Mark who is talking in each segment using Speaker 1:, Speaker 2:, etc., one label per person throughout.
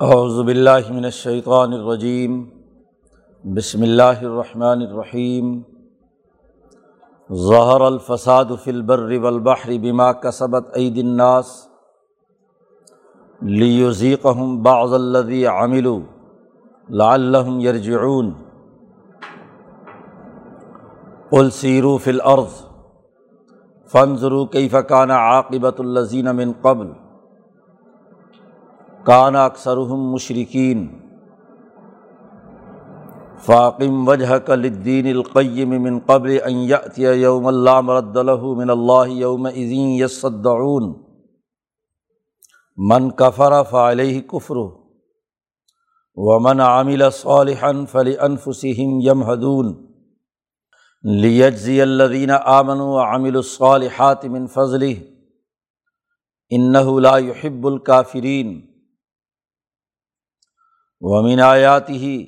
Speaker 1: اعوذ باللہ من الشیطان الرجیم، بسم اللہ الرحمن الرحیم، ظہر الفساد فی البر والبحر بما کسبت عید الناس لیذیقہم بعض الذی عملوا لعلہم یرجعون۔ قل سیروا فی الارض، فانظروا کیف کان عاقبۃ الذین من قبل۔ کان اکثرہم مشرقین فاقم وجہ کلدین القیم من قبل ان یأتی یوم اللہ مرد له من اللہ یوم اذین یصدعون. من کفر فعلیہ کفر ومن عمل صالحا فلانفسهم یمہدون. لیجزی الذین آمنوا وعملوا الصالحات من فضلہ. انہ لا يحب الکافرین. ومن آیات ہی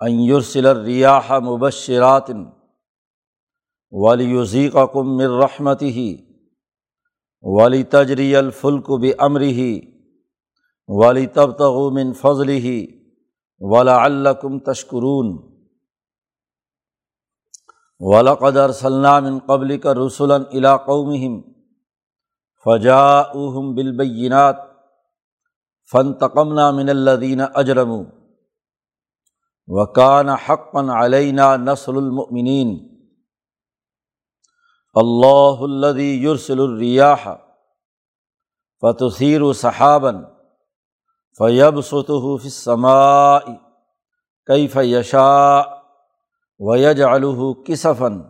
Speaker 1: ایورسل الریاح مبشرات ولیزیق کم مر رحمت ہی ولی تجری الفلک بمر ہی ولی تب تغمن فضل ہی ولا الکم تشکرون ولقدر سلام قبل کا رسول علاقوم فجا اہم بالبینات فن تقمنا من الدین اجرم وکان حقن علینہ نسل المؤمنین اللہ الدی یورسل الریاح فتثیر و صحابن فیب ستح فسماء کئی فیشا ویج الح کسفن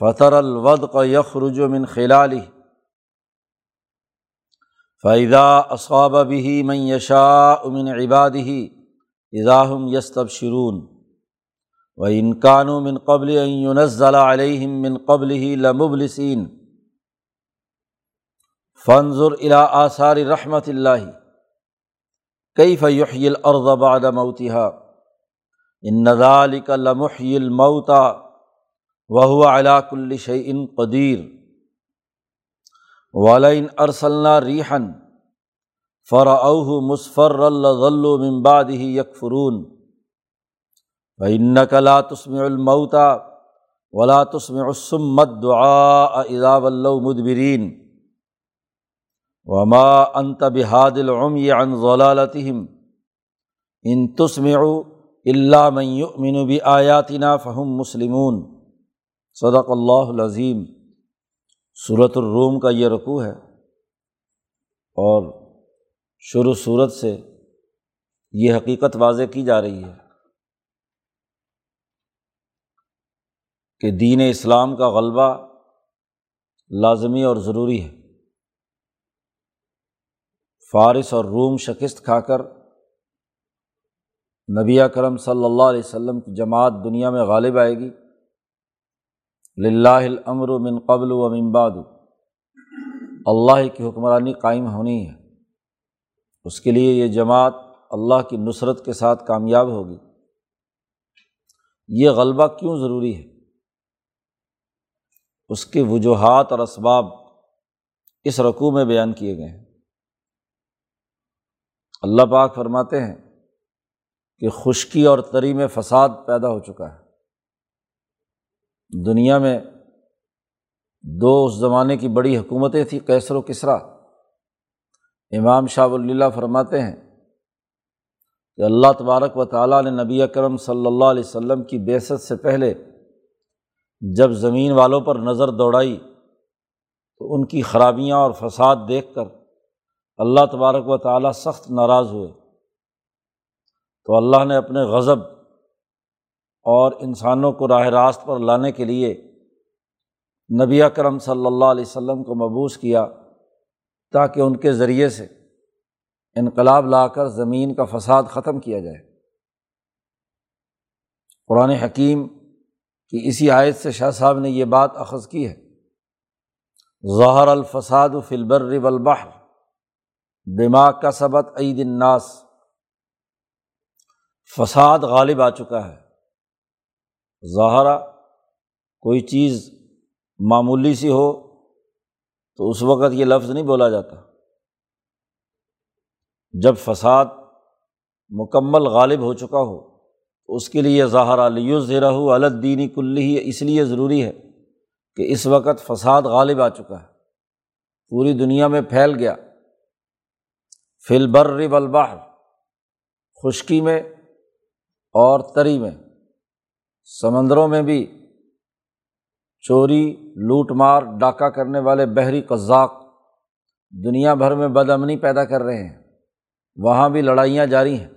Speaker 1: فطر الود یخرج من خلالی فیدا اصاب بھی من یشا امن عباد ہی اضاحم یستب شرون و انکان من قبل یونزل علیہم من قبل ہی لمبلسین فنظر الا آثار رحمت اللہ کئی فیحی الارض بعد موتها ان ذلك لمحی الموتا وهو على كل شيء قدیر والین ارسلنا ریحن فراؤ مصفر اللہ ممباد ہی یکفرون کلا تسم المعتا ولا تسم عسمت دعا اذا ولو مدبرین وما انت بحاد العمی عن ضلالتہم ان تسم اللہ من یؤمن بآیاتنا فہم مسلمون صدق اللہ العظیم صورت الروم کا یہ رقوع ہے اور شروع صورت سے یہ حقیقت واضح کی جا رہی ہے کہ دین اسلام کا غلبہ لازمی اور ضروری ہے۔ فارس اور روم شکست کھا کر نبی کرم صلی اللہ علیہ وسلم کی جماعت دنیا میں غالب آئے گی۔ الامر من قبل و بعد۔ اللہ کی حکمرانی قائم ہونی ہے۔ اس کے لیے یہ جماعت اللہ کی نصرت کے ساتھ کامیاب ہوگی۔ یہ غلبہ کیوں ضروری ہے؟ اس کے وجوہات اور اسباب اس رقوع میں بیان کیے گئے ہیں۔ اللہ پاک فرماتے ہیں کہ خشکی اور تری میں فساد پیدا ہو چکا ہے۔ دنیا میں دو اس زمانے کی بڑی حکومتیں تھیں کیسر و کسرا۔ امام شاہ اللہ فرماتے ہیں کہ اللہ تبارک و تعالیٰ نے نبی اکرم صلی اللہ علیہ وسلم کی بیست سے پہلے جب زمین والوں پر نظر دوڑائی تو ان کی خرابیاں اور فساد دیکھ کر اللہ تبارک و تعالیٰ سخت ناراض ہوئے۔ تو اللہ نے اپنے غضب اور انسانوں کو راہ راست پر لانے کے لیے نبی اکرم صلی اللہ علیہ وسلم کو مبوس کیا تاکہ ان کے ذریعے سے انقلاب لا کر زمین کا فساد ختم کیا جائے۔ قرآن حکیم کی اسی آیت سے شاہ صاحب نے یہ بات اخذ کی ہے۔ ظہر الفساد فلبر والبحر دماغ کا سبق عید الناس۔ فساد غالب آ چکا ہے۔ ظاہرہ کوئی چیز معمولی سی ہو تو اس وقت یہ لفظ نہیں بولا جاتا۔ جب فساد مکمل غالب ہو چکا ہو، تو اس کے لیے ظاہر علیہ ذرا الدینی کلی اس لیے ضروری ہے کہ اس وقت فساد غالب آ چکا ہے۔ پوری دنیا میں پھیل گیا۔ فل بر خشکی میں اور تری میں۔ سمندروں میں بھی چوری، لوٹ مار، ڈاکہ کرنے والے بحری قزاق دنیا بھر میں بد امنی پیدا کر رہے ہیں۔ وہاں بھی لڑائیاں جاری ہیں۔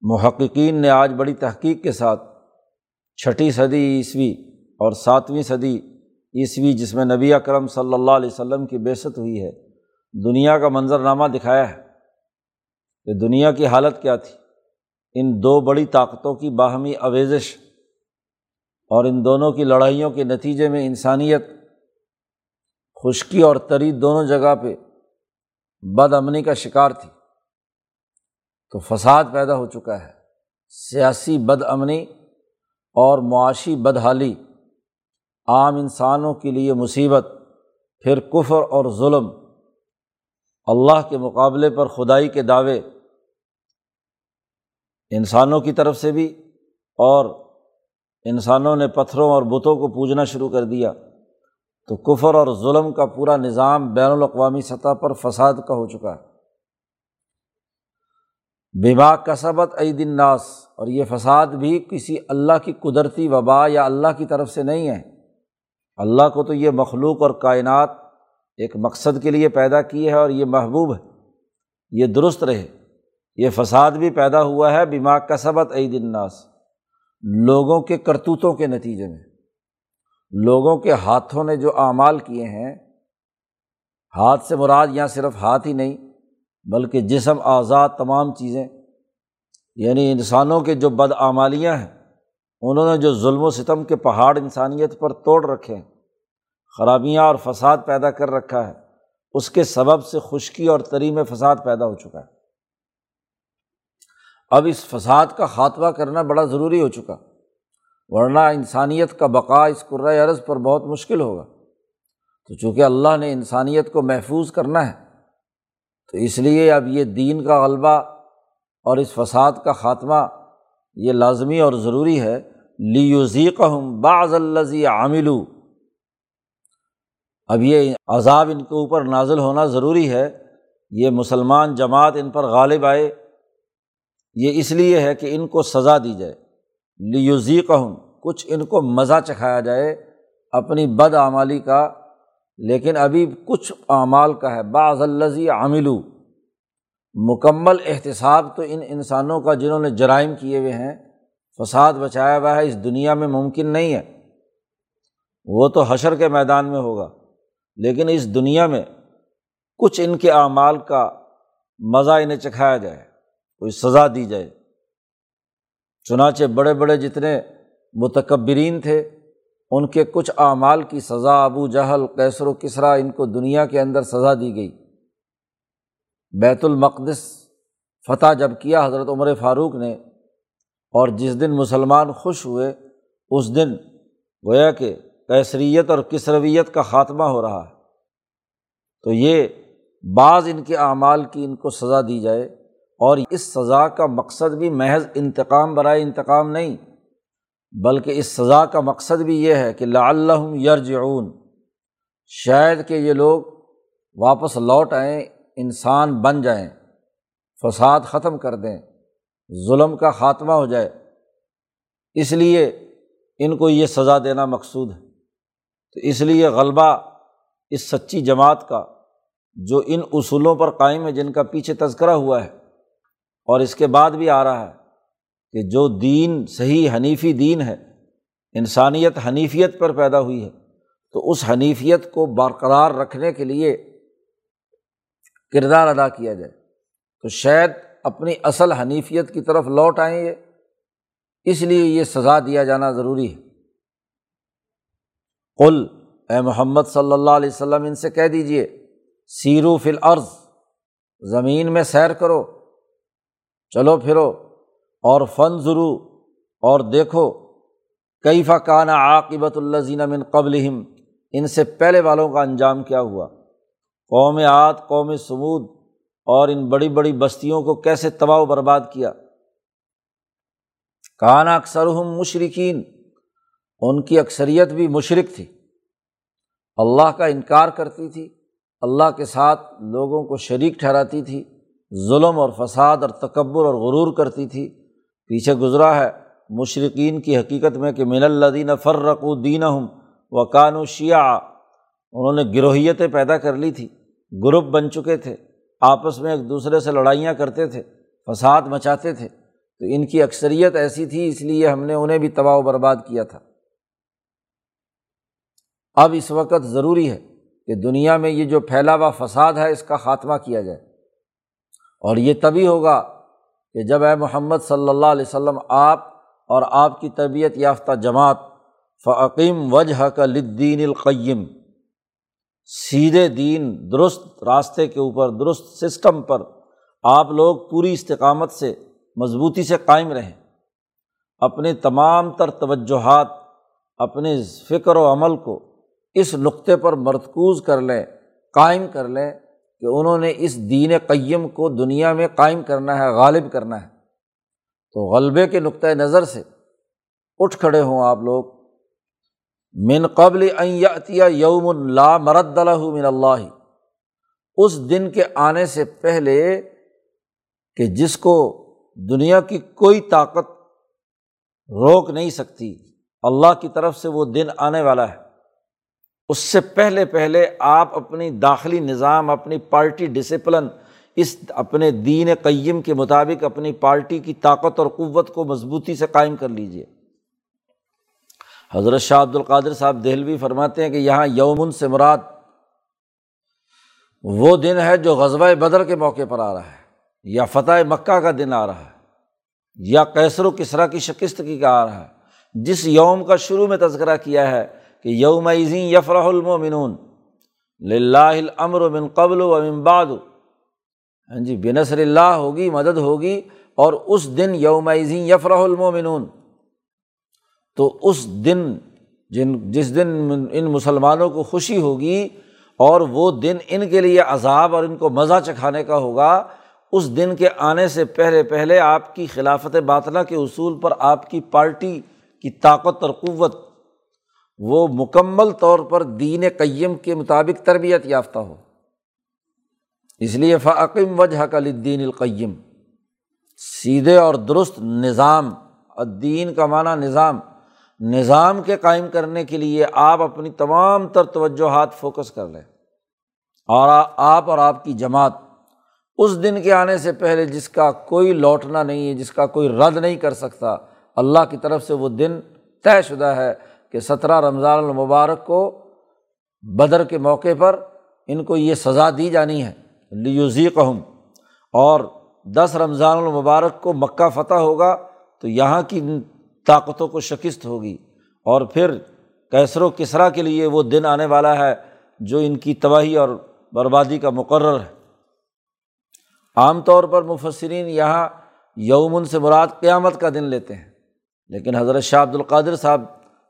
Speaker 1: محققین نے آج بڑی تحقیق کے ساتھ چھٹی صدی عیسوی اور ساتویں صدی عیسوی، جس میں نبی اکرم صلی اللہ علیہ وسلم کی بےست ہوئی ہے، دنیا کا منظرنامہ دکھایا ہے کہ دنیا کی حالت کیا تھی۔ ان دو بڑی طاقتوں کی باہمی آویزش اور ان دونوں کی لڑائیوں کے نتیجے میں انسانیت خشکی اور تری دونوں جگہ پہ بد امنی کا شکار تھی۔ تو فساد پیدا ہو چکا ہے۔ سیاسی بد امنی اور معاشی بدحالی عام انسانوں کے لیے مصیبت، پھر کفر اور ظلم۔ اللہ کے مقابلے پر خدائی کے دعوے انسانوں کی طرف سے بھی اور انسانوں نے پتھروں اور بتوں کو پوجنا شروع کر دیا، تو کفر اور ظلم کا پورا نظام بین الاقوامی سطح پر فساد کا ہو چکا ہے۔ بیما کسبت دن ناس اور یہ فساد بھی کسی اللہ کی قدرتی وبا یا اللہ کی طرف سے نہیں ہے۔ اللہ کو تو یہ مخلوق اور کائنات ایک مقصد کے لیے پیدا کی ہے اور یہ محبوب ہے، یہ درست رہے۔ یہ فساد بھی پیدا ہوا ہے بیما کسبت عید الناس، لوگوں کے کرتوتوں کے نتیجے میں۔ لوگوں کے ہاتھوں نے جو اعمال کیے ہیں، ہاتھ سے مراد یہاں صرف ہاتھ ہی نہیں، بلکہ جسم آزاد تمام چیزیں۔ یعنی انسانوں کے جو بدعمالیاں ہیں، انہوں نے جو ظلم و ستم کے پہاڑ انسانیت پر توڑ رکھے ہیں، خرابیاں اور فساد پیدا کر رکھا ہے، اس کے سبب سے خشکی اور تری میں فساد پیدا ہو چکا ہے۔ اب اس فساد کا خاتمہ کرنا بڑا ضروری ہو چکا، ورنہ انسانیت کا بقا اس عرض پر بہت مشکل ہوگا۔ تو چونکہ اللہ نے انسانیت کو محفوظ کرنا ہے، تو اس لیے اب یہ دین کا غلبہ اور اس فساد کا خاتمہ یہ لازمی اور ضروری ہے۔ لیوزیق ہوں بعض الزی عامل اب یہ عذاب ان کے اوپر نازل ہونا ضروری ہے، یہ مسلمان جماعت ان پر غالب آئے۔ یہ اس لیے ہے کہ ان کو سزا دی جائے۔ لیوزیق ہوں کچھ ان کو مزہ چکھایا جائے اپنی بد آمالی کا، لیکن ابھی کچھ اعمال کا ہے۔ بعض الزی عامل مکمل احتساب تو ان انسانوں کا جنہوں نے جرائم کیے ہوئے ہیں، فساد بچایا ہوا ہے، اس دنیا میں ممکن نہیں ہے۔ وہ تو حشر کے میدان میں ہوگا، لیکن اس دنیا میں کچھ ان کے اعمال کا مزہ انہیں چکھایا جائے۔ کوئی سزا دی جائے۔ چنانچہ بڑے بڑے جتنے متکبرین تھے، ان کے کچھ اعمال کی سزا ابو جہل کیسر و کسرا، ان کو دنیا کے اندر سزا دی گئی۔ بیت المقدس فتح جب کیا حضرت عمر فاروق نے، اور جس دن مسلمان خوش ہوئے، اس دن گویا کہ کیسریت اور کسرویت کا خاتمہ ہو رہا ہے۔ تو یہ بعض ان کے اعمال کی ان کو سزا دی جائے۔ اور اس سزا کا مقصد بھی محض انتقام برائے انتقام نہیں، بلکہ اس سزا کا مقصد بھی یہ ہے کہ لا اللہ یرجعون، شاید کہ یہ لوگ واپس لوٹ آئیں، انسان بن جائیں، فساد ختم کر دیں، ظلم کا خاتمہ ہو جائے۔ اس لیے ان کو یہ سزا دینا مقصود ہے۔ تو اس لیے غلبہ اس سچی جماعت کا، جو ان اصولوں پر قائم ہے، جن کا پیچھے تذکرہ ہوا ہے۔ اور اس کے بعد بھی آ رہا ہے کہ جو دین صحیح حنیفی دین ہے، انسانیت حنیفیت پر پیدا ہوئی ہے، تو اس حنیفیت کو برقرار رکھنے کے لیے کردار ادا کیا جائے۔ تو شاید اپنی اصل حنیفیت کی طرف لوٹ آئیں یہ۔ اس لیے یہ سزا دیا جانا ضروری ہے۔ قل، اے محمد صلی اللہ علیہ وسلم، ان سے کہہ دیجیے سیرو فل عرض زمین میں سیر کرو۔ چلو پھرو اور فن ضرو اور دیکھو کئی فقانہ عاقبۃ اللہ من قبل ان سے پہلے والوں کا انجام کیا ہوا؟ قوم عاد، قوم سمود اور ان بڑی بڑی بستیوں کو کیسے تباہ و برباد کیا؟ کانا اکثر ہم مشرقین ان کی اکثریت بھی مشرق تھی۔ اللہ کا انکار کرتی تھی، اللہ کے ساتھ لوگوں کو شریک ٹھہراتی تھی۔ ظلم اور فساد اور تکبر اور غرور کرتی تھی۔ پیچھے گزرا ہے مشرقین کی حقیقت میں کہ من الدین فرق و دین ہوں و کان و شیعہ۔ انہوں نے گروہیتیں پیدا کر لی تھی، گروپ بن چکے تھے، آپس میں ایک دوسرے سے لڑائیاں کرتے تھے، فساد مچاتے تھے۔ تو ان کی اکثریت ایسی تھی، اس لیے ہم نے انہیں بھی تباہ و برباد کیا تھا۔ اب اس وقت ضروری ہے کہ دنیا میں یہ جو پھیلا ہوا فساد ہے، اس کا خاتمہ کیا جائے۔ اور یہ تبھی ہوگا کہ جب اے محمد صلی اللہ علیہ وسلم آپ اور آپ کی تربیت یافتہ جماعت فعقیم وجہ کا لدین القیم، سیدھے دین درست راستے کے اوپر، درست سسٹم پر آپ لوگ پوری استقامت سے، مضبوطی سے قائم رہیں۔ اپنے تمام تر توجہات اپنے فکر و عمل کو اس نقطے پر مرتکوز کر لیں، قائم کر لیں۔ کہ انہوں نے اس دین قیم کو دنیا میں قائم کرنا ہے، غالب کرنا ہے۔ تو غلبے کے نقطۂ نظر سے اٹھ کھڑے ہوں آپ لوگ۔ من قبل عطیہ یوم اللہ مرد من اللہ۔ اس دن کے آنے سے پہلے کہ جس کو دنیا کی کوئی طاقت روک نہیں سکتی، اللہ کی طرف سے وہ دن آنے والا ہے۔ اس سے پہلے پہلے آپ اپنی داخلی نظام، اپنی پارٹی ڈسپلن، اس اپنے دین قیم کے مطابق اپنی پارٹی کی طاقت اور قوت کو مضبوطی سے قائم کر لیجیے حضرت شاہ عبد القادر صاحب دہلوی فرماتے ہیں کہ یہاں یومن سے مراد وہ دن ہے جو غزبۂ بدر کے موقع پر آ رہا ہے، یا فتح مکہ کا دن آ رہا ہے، یا کیسر و کسرا کی شکست کی کا آ رہا ہے۔ جس یوم کا شروع میں تذکرہ کیا ہے کہ یوم عظیم یفرح المومنون لاہ امر و من قبل و امباد ہاں جی بنصر اللہ ہوگی، مدد ہوگی اور اس دن یوم عظیم یفرح المومنون تو اس دن جن، جس دن ان مسلمانوں کو خوشی ہوگی اور وہ دن ان کے لیے عذاب اور ان کو مزہ چکھانے کا ہوگا، اس دن کے آنے سے پہلے پہلے آپ کی خلافت باطلا کے اصول پر آپ کی پارٹی کی طاقت اور قوت وہ مکمل طور پر دین قیم کے مطابق تربیت یافتہ ہو۔ اس لیے فعقم وجہ کا لدین القیم۔ سیدھے اور درست نظام دین کا معنی نظام نظام کے قائم کرنے کے لیے آپ اپنی تمام تر توجہات فوکس کر لیں۔ اور آپ اور آپ کی جماعت اس دن کے آنے سے پہلے جس کا کوئی لوٹنا نہیں ہے جس کا کوئی رد نہیں کر سکتا، اللہ کی طرف سے وہ دن طے شدہ ہے۔ کہ سترہ رمضان المبارک کو بدر کے موقع پر ان کو یہ سزا دی جانی ہے لیوزی قہم اور دس رمضان المبارک کو مکہ فتح ہوگا تو یہاں کی طاقتوں کو شکست ہوگی۔ اور پھر کیسر و کسرا کے لیے وہ دن آنے والا ہے جو ان کی تباہی اور بربادی کا مقرر ہے۔ عام طور پر مفسرین یہاں یومن سے مراد قیامت کا دن لیتے ہیں، لیکن حضرت شاہ عبد القادر صاحب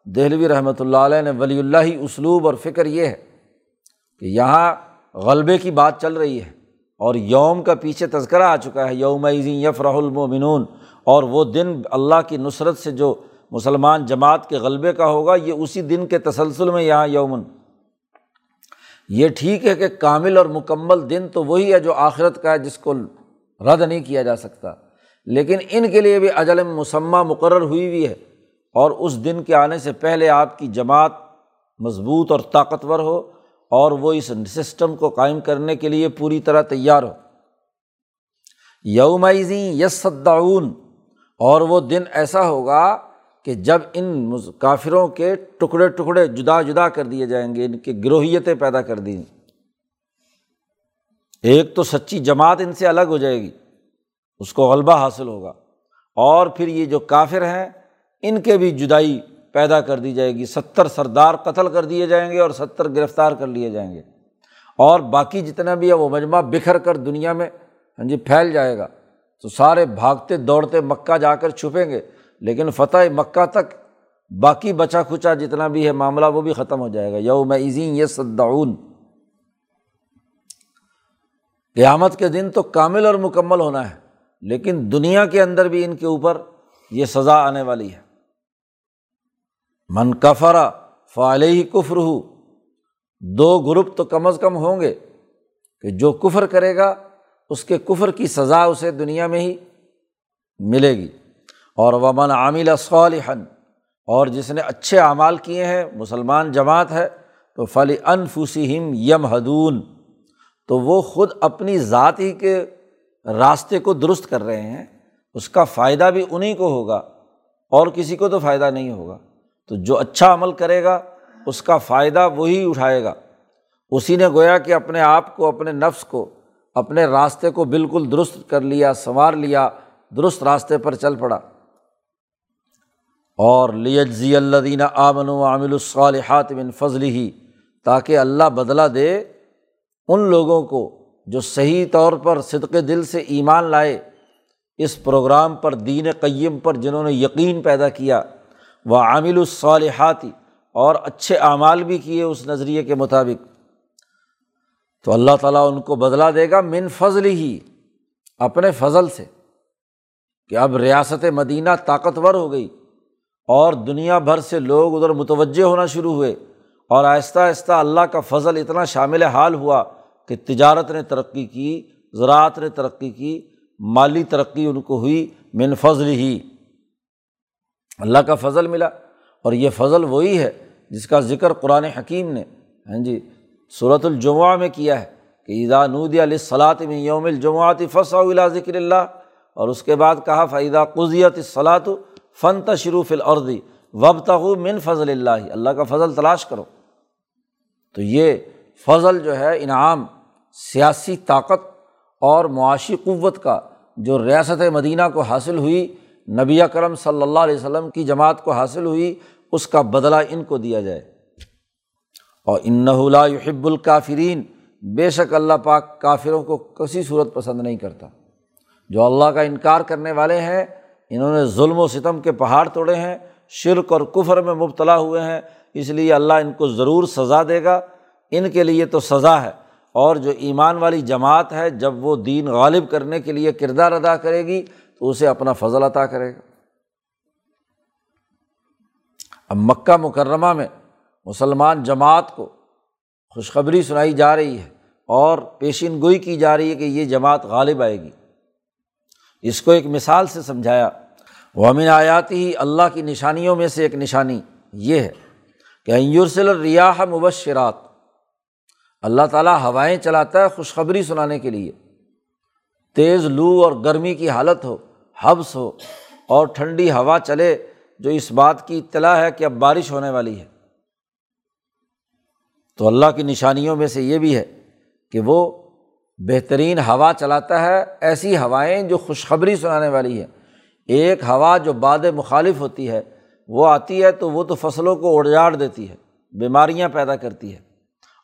Speaker 1: دہلوی رحمۃ اللہ علیہ نے ولی اللہ اسلوب اور فکر یہ ہے کہ یہاں غلبے کی بات چل رہی ہے اور یوم کا پیچھے تذکرہ آ چکا ہے، یوم یفرح المومنون اور وہ دن اللہ کی نصرت سے جو مسلمان جماعت کے غلبے کا ہوگا، یہ اسی دن کے تسلسل میں یہاں یومن۔ یہ ٹھیک ہے کہ کامل اور مکمل دن تو وہی ہے جو آخرت کا ہے، جس کو رد نہیں کیا جا سکتا۔ لیکن ان کے لیے بھی اجل مسمہ مقرر ہوئی ہوئی ہے۔ اور اس دن کے آنے سے پہلے آپ کی جماعت مضبوط اور طاقتور ہو اور وہ اس سسٹم کو قائم کرنے کے لیے پوری طرح تیار ہو۔ یومزی یسدعون اور وہ دن ایسا ہوگا کہ جب ان کافروں کے ٹکڑے ٹکڑے جدا جدا کر دیے جائیں گے، ان کی گروہیتیں پیدا کر دی ایک تو سچی جماعت ان سے الگ ہو جائے گی، اس کو غلبہ حاصل ہوگا۔ اور پھر یہ جو کافر ہیں ان کے بھی جدائی پیدا کر دی جائے گی۔ ستر سردار قتل کر دیے جائیں گے اور ستر گرفتار کر لیے جائیں گے۔ اور باقی جتنا بھی ہے وہ مجمع بکھر کر دنیا میں ہاں جی پھیل جائے گا۔ تو سارے بھاگتے دوڑتے مکہ جا کر چھپیں گے۔ لیکن فتح مکہ تک باقی بچا کھچا جتنا بھی ہے معاملہ وہ بھی ختم ہو جائے گا۔ یوم عظیم یہ سدعون قیامت کے دن تو کامل اور مکمل ہونا ہے، لیکن دنیا کے اندر بھی ان کے اوپر یہ سزا آنے والی ہے۔ من کفرا فعلیہ کفر ہو دو گروپ تو کم از کم ہوں گے کہ جو کفر کرے گا، اس کے کفر کی سزا اسے دنیا میں ہی ملے گی۔ اور ومن عامل صالحن اور جس نے اچھے اعمال کیے ہیں، مسلمان جماعت ہے، تو فلی انفسم یم حدون تو وہ خود اپنی ذات ہی کے راستے کو درست کر رہے ہیں، اس کا فائدہ بھی انہیں کو ہوگا، اور کسی کو تو فائدہ نہیں ہوگا۔ تو جو اچھا عمل کرے گا، اس کا فائدہ وہی اٹھائے گا۔ اسی نے گویا کہ اپنے آپ کو، اپنے نفس کو، اپنے راستے کو بالکل درست کر لیا، سنوار لیا، درست راستے پر چل پڑا۔ اور لیجزی اللہ دینہ آمن و عامل الصالحات بن فضل ہی تاکہ اللہ بدلہ دے ان لوگوں کو جو صحیح طور پر صدق دل سے ایمان لائے۔ اس پروگرام پر دین قیم پر جنہوں نے یقین پیدا کیا وہ عامل الصالحاتی اور اچھے اعمال بھی کیے اس نظریے کے مطابق۔ تو اللہ تعالیٰ ان کو بدلا دے گا من فضل ہی، اپنے فضل سے۔ کہ اب ریاست مدینہ طاقتور ہو گئی اور دنیا بھر سے لوگ ادھر متوجہ ہونا شروع ہوئے۔ اور آہستہ آہستہ اللہ کا فضل اتنا شامل حال ہوا کہ تجارت نے ترقی کی، زراعت نے ترقی کی، مالی ترقی ان کو ہوئی من فضل ہی۔ اللہ کا فضل ملا اور یہ فضل وہی ہے جس کا ذکر قرآن حکیم نے ہاں جی صورت الجمعہ میں کیا ہے کہ ادا نود علیہ میں یوم الجمعات فص اللہ ذکر اللہ، اور اس کے بعد کہا فعدہ قزیت صلاط فن تشروف العردی وب تغو من فضل اللہ اللہ کا فضل تلاش کرو۔ تو یہ فضل جو ہے انعام، سیاسی طاقت اور معاشی قوت کا جو ریاست مدینہ کو حاصل ہوئی نبی کرم صلی اللہ علیہ وسلم کی جماعت کو حاصل ہوئی، اس کا بدلہ ان کو دیا جائے۔ اور انَََََََََََََََََََََََََََََََََََََََََََََََََََََََََََََََََََََََََ اللہ الکافرین، بے شک اللہ پاک کافروں کو کسی صورت پسند نہیں کرتا۔ جو اللہ کا انکار کرنے والے ہیں، انہوں نے ظلم و ستم کے پہاڑ توڑے ہیں، شرک اور کفر میں مبتلا ہوئے ہیں، اس لیے اللہ ان کو ضرور سزا دے گا۔ ان کے لیے تو سزا ہے۔ اور جو ایمان والی جماعت ہے، جب وہ دین غالب کرنے کے لیے کردار ادا کرے گی تو اسے اپنا فضل عطا کرے گا۔ اب مکہ مکرمہ میں مسلمان جماعت کو خوشخبری سنائی جا رہی ہے اور پیشین گوئی کی جا رہی ہے کہ یہ جماعت غالب آئے گی۔ اس کو ایک مثال سے سمجھایا وہ امن آیاتی ہی اللہ کی نشانیوں میں سے ایک نشانی یہ ہے کہ ایورسل ریاح مبشرات۔ اللہ تعالیٰ ہوائیں چلاتا ہے خوشخبری سنانے کے لیے۔ تیز لو اور گرمی کی حالت ہو، حبس ہو اور ٹھنڈی ہوا چلے، جو اس بات کی اطلاع ہے کہ اب بارش ہونے والی ہے۔ تو اللہ کی نشانیوں میں سے یہ بھی ہے کہ وہ بہترین ہوا چلاتا ہے، ایسی ہوائیں جو خوشخبری سنانے والی ہے ایک ہوا جو باد مخالف ہوتی ہے، وہ آتی ہے تو وہ تو فصلوں کو اڑجاڑ دیتی ہے، بیماریاں پیدا کرتی ہے۔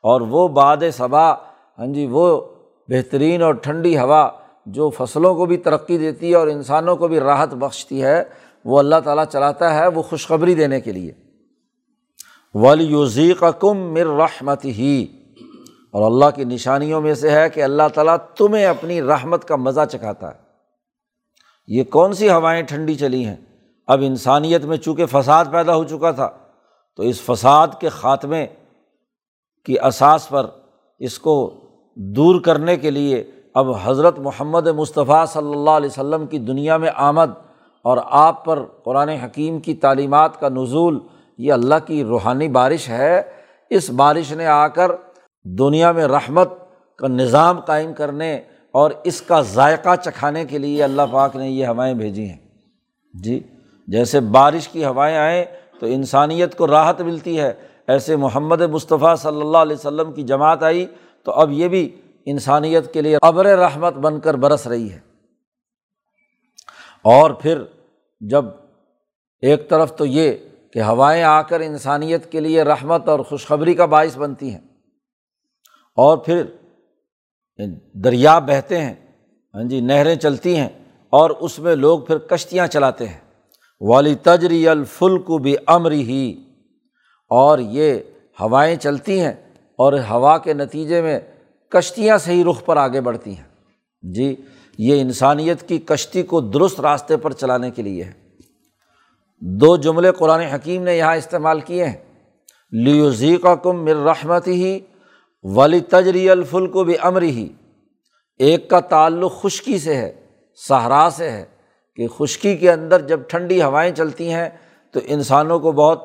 Speaker 1: اور وہ باد صبا ہاں جی وہ بہترین اور ٹھنڈی ہوا جو فصلوں کو بھی ترقی دیتی ہے اور انسانوں کو بھی راحت بخشتی ہے، وہ اللہ تعالیٰ چلاتا ہے وہ خوشخبری دینے کے لیے۔ ولی کا کم مر رحمت ہی اور اللہ کی نشانیوں میں سے ہے کہ اللہ تعالیٰ تمہیں اپنی رحمت کا مزہ چکھاتا ہے۔ یہ کون سی ہوائیں ٹھنڈی چلی ہیں؟ اب انسانیت میں چونکہ فساد پیدا ہو چکا تھا، تو اس فساد کے خاتمے کی اساس پر اس کو دور کرنے کے لیے اب حضرت محمد مصطفیٰ صلی اللہ علیہ وسلم کی دنیا میں آمد اور آپ پر قرآن حکیم کی تعلیمات کا نزول، یہ اللہ کی روحانی بارش ہے۔ اس بارش نے آ کر دنیا میں رحمت کا نظام قائم کرنے اور اس کا ذائقہ چکھانے کے لیے اللہ پاک نے یہ ہوائیں بھیجی ہیں۔ جی جیسے بارش کی ہوائیں آئیں تو انسانیت کو راحت ملتی ہے۔ ایسے محمد مصطفیٰ صلی اللہ علیہ وسلم کی جماعت آئی تو اب یہ بھی انسانیت کے لیے ابر رحمت بن کر برس رہی ہے۔ اور پھر جب ایک طرف تو یہ کہ ہوائیں آ کر انسانیت کے لیے رحمت اور خوشخبری کا باعث بنتی ہیں، اور پھر دریا بہتے ہیں ہاں جی نہریں چلتی ہیں، اور اس میں لوگ پھر کشتیاں چلاتے ہیں۔ والی تجری الفل کو بھی امر ہی اور یہ ہوائیں چلتی ہیں، اور ہوا کے نتیجے میں کشتیاں صحیح رخ پر آگے بڑھتی ہیں۔ جی یہ انسانیت کی کشتی کو درست راستے پر چلانے کے لیے ہے۔ دو جملے قرآن حکیم نے یہاں استعمال کیے ہیں۔ لیوزی کا کم مر رحمت ہی ولی تجری الفل کو بھی امر ہی ایک کا تعلق خشکی سے ہے، صحرا سے ہے۔ کہ خشکی کے اندر جب ٹھنڈی ہوائیں چلتی ہیں تو انسانوں کو بہت